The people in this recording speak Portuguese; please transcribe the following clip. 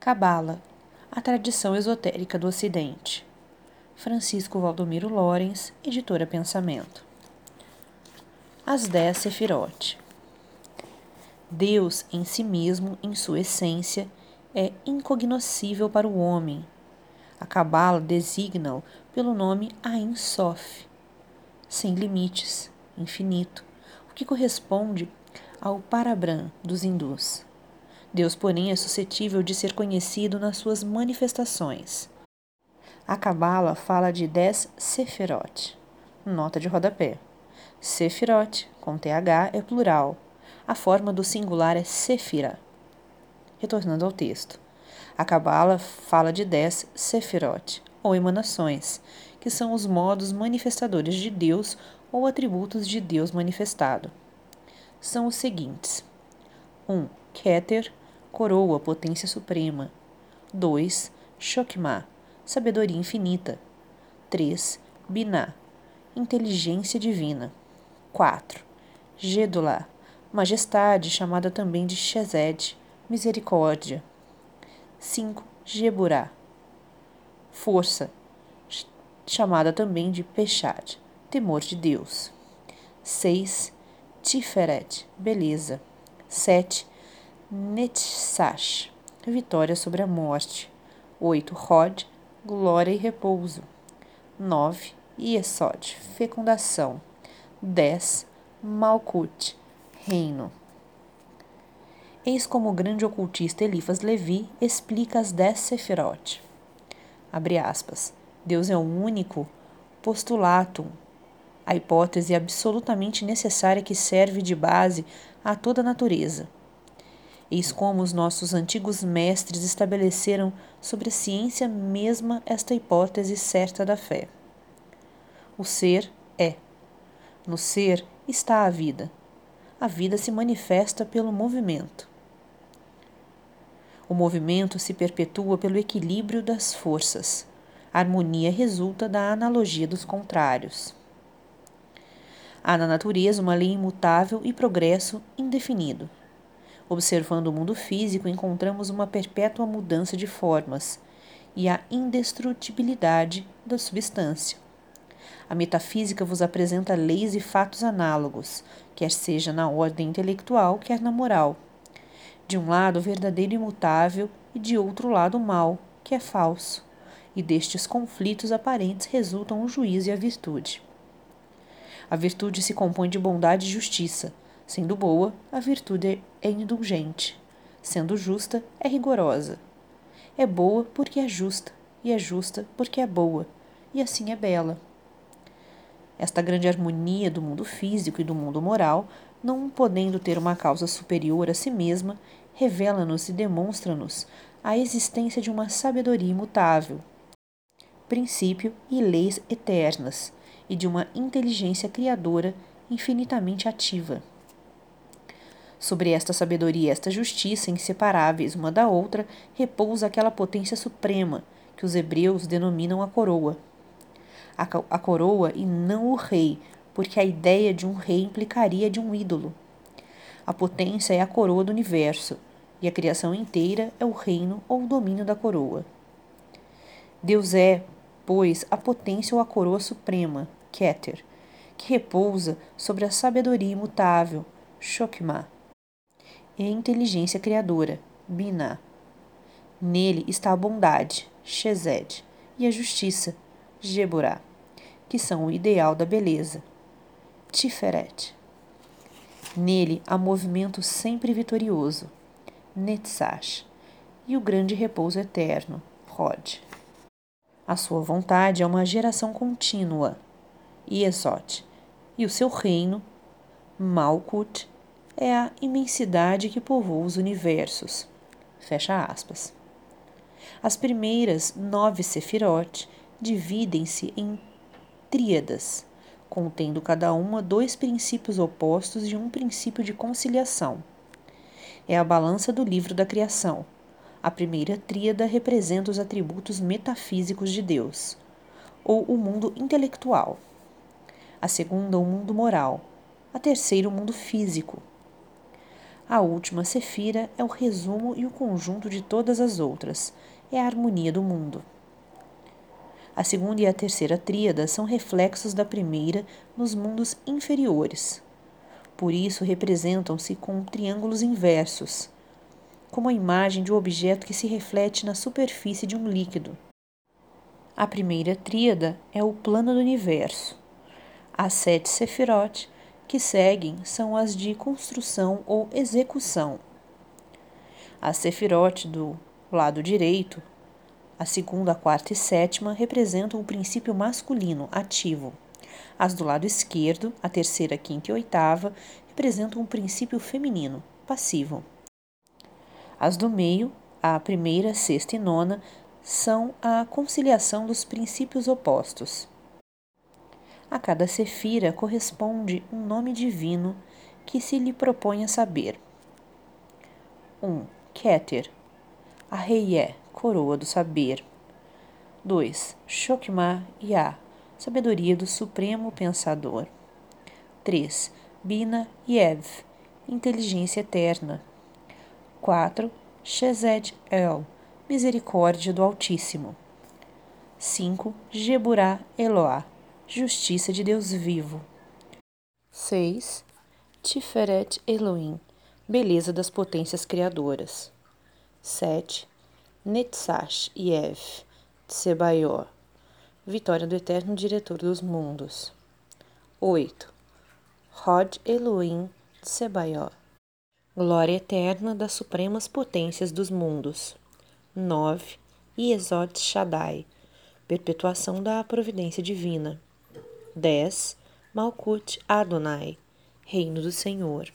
Cabala, a tradição esotérica do Ocidente. Francisco Valdomiro Lorenz, editora Pensamento. As Dez Sefirot. Deus, em si mesmo, em sua essência, é incognoscível para o homem. A Cabala designa-o pelo nome Ain Sof, sem limites, infinito, o que corresponde ao Parabram dos hindus. Deus, porém, é suscetível de ser conhecido nas suas manifestações. A Cabala fala de dez Sefirot. Nota de rodapé. Sefirot, com TH, é plural. A forma do singular é Sefira. Retornando ao texto. A Cabala fala de dez Sefirot, ou emanações, que são os modos manifestadores de Deus ou atributos de Deus manifestado. São os seguintes: 1. Um, Keter, coroa, potência suprema. 2. Shokmah, sabedoria infinita. 3. Binah, inteligência divina. 4. Gedulá, majestade, chamada também de Shezed, misericórdia. 5. Geburá, força, chamada também de Pechad, temor de Deus. 6. Tiferet, beleza. 7. Netsash, vitória sobre a morte. 8. Rod, glória e repouso. 9. Yesod, fecundação. 10. Malkut, reino. Eis como o grande ocultista Elifas Levi explica as dez Sefirot. Abre aspas. Deus é o único postulatum, a hipótese absolutamente necessária que serve de base a toda a natureza Eis como os nossos antigos mestres estabeleceram sobre a ciência mesma esta hipótese certa da fé. O ser é. No ser está a vida. A vida se manifesta pelo movimento. O movimento se perpetua pelo equilíbrio das forças. A harmonia resulta da analogia dos contrários. Há na natureza uma lei imutável e progresso indefinido. Observando o mundo físico, encontramos uma perpétua mudança de formas e a indestrutibilidade da substância. A metafísica vos apresenta leis e fatos análogos, quer seja na ordem intelectual, quer na moral. De um lado, o verdadeiro imutável, e de outro lado, o mal, que é falso. E destes conflitos aparentes resultam o juízo e a virtude. A virtude se compõe de bondade e justiça Sendo boa, a virtude é indulgente. Sendo justa, é rigorosa. É boa porque é justa, e é justa porque é boa, e assim é bela. Esta grande harmonia do mundo físico e do mundo moral, não podendo ter uma causa superior a si mesma, revela-nos e demonstra-nos a existência de uma sabedoria imutável, princípio e leis eternas, e de uma inteligência criadora infinitamente ativa. Sobre esta sabedoria e esta justiça, inseparáveis uma da outra, repousa aquela potência suprema que os hebreus denominam a coroa. A, a coroa e não o rei, porque a ideia de um rei implicaria de um ídolo. A potência é a coroa do universo, e a criação inteira é o reino ou o domínio da coroa. Deus é, pois, a potência ou a coroa suprema, Keter, que repousa sobre a sabedoria imutável, Shokmah e a inteligência criadora, Binah. Nele está a bondade, Shezed, e a justiça, Geburah, que são o ideal da beleza, Tiferet. Nele há movimento sempre vitorioso, Netzash, e o grande repouso eterno, Rod. A sua vontade é uma geração contínua, Yesod, e o seu reino, Malkut, é a imensidade que povoa os universos. Fecha aspas. As primeiras nove sefirot dividem-se em tríadas, contendo cada uma dois princípios opostos e um princípio de conciliação. É a balança do livro da criação. A primeira tríada representa os atributos metafísicos de Deus, ou o mundo intelectual. A segunda, o mundo moral. A terceira, o mundo físico. A última Sefira é o resumo e o conjunto de todas as outras, é a harmonia do mundo. A segunda e a terceira tríada são reflexos da primeira nos mundos inferiores. Por isso, representam-se com triângulos inversos, como a imagem de um objeto que se reflete na superfície de um líquido. A primeira tríada é o plano do universo. As sete sefirot que seguem são as de construção ou execução. A sefirot do lado direito, a segunda, a quarta e sétima, representam o princípio masculino ativo. As do lado esquerdo, a terceira, quinta e oitava, representam o princípio feminino passivo. As do meio, a primeira, sexta e nona, são a conciliação dos princípios opostos. A cada sefira corresponde um nome divino que se lhe propõe a saber. 1. Um, Keter, a Reié, coroa do saber. 2. Shokma Yah, sabedoria do supremo pensador. 3. Bina Yev, inteligência eterna. 4. Shezed El, misericórdia do Altíssimo. 5. Geburá Eloá, justiça de Deus vivo. 6. Tiferet Elohim, beleza das potências criadoras. 7. Netzash Yev, Tsebaió, vitória do eterno diretor dos mundos. 8. Rod Elohim Tsebaió, glória eterna das supremas potências dos mundos. 9. Yesod Shaddai, perpetuação da providência divina. 10. Malkut Adonai, reino do Senhor.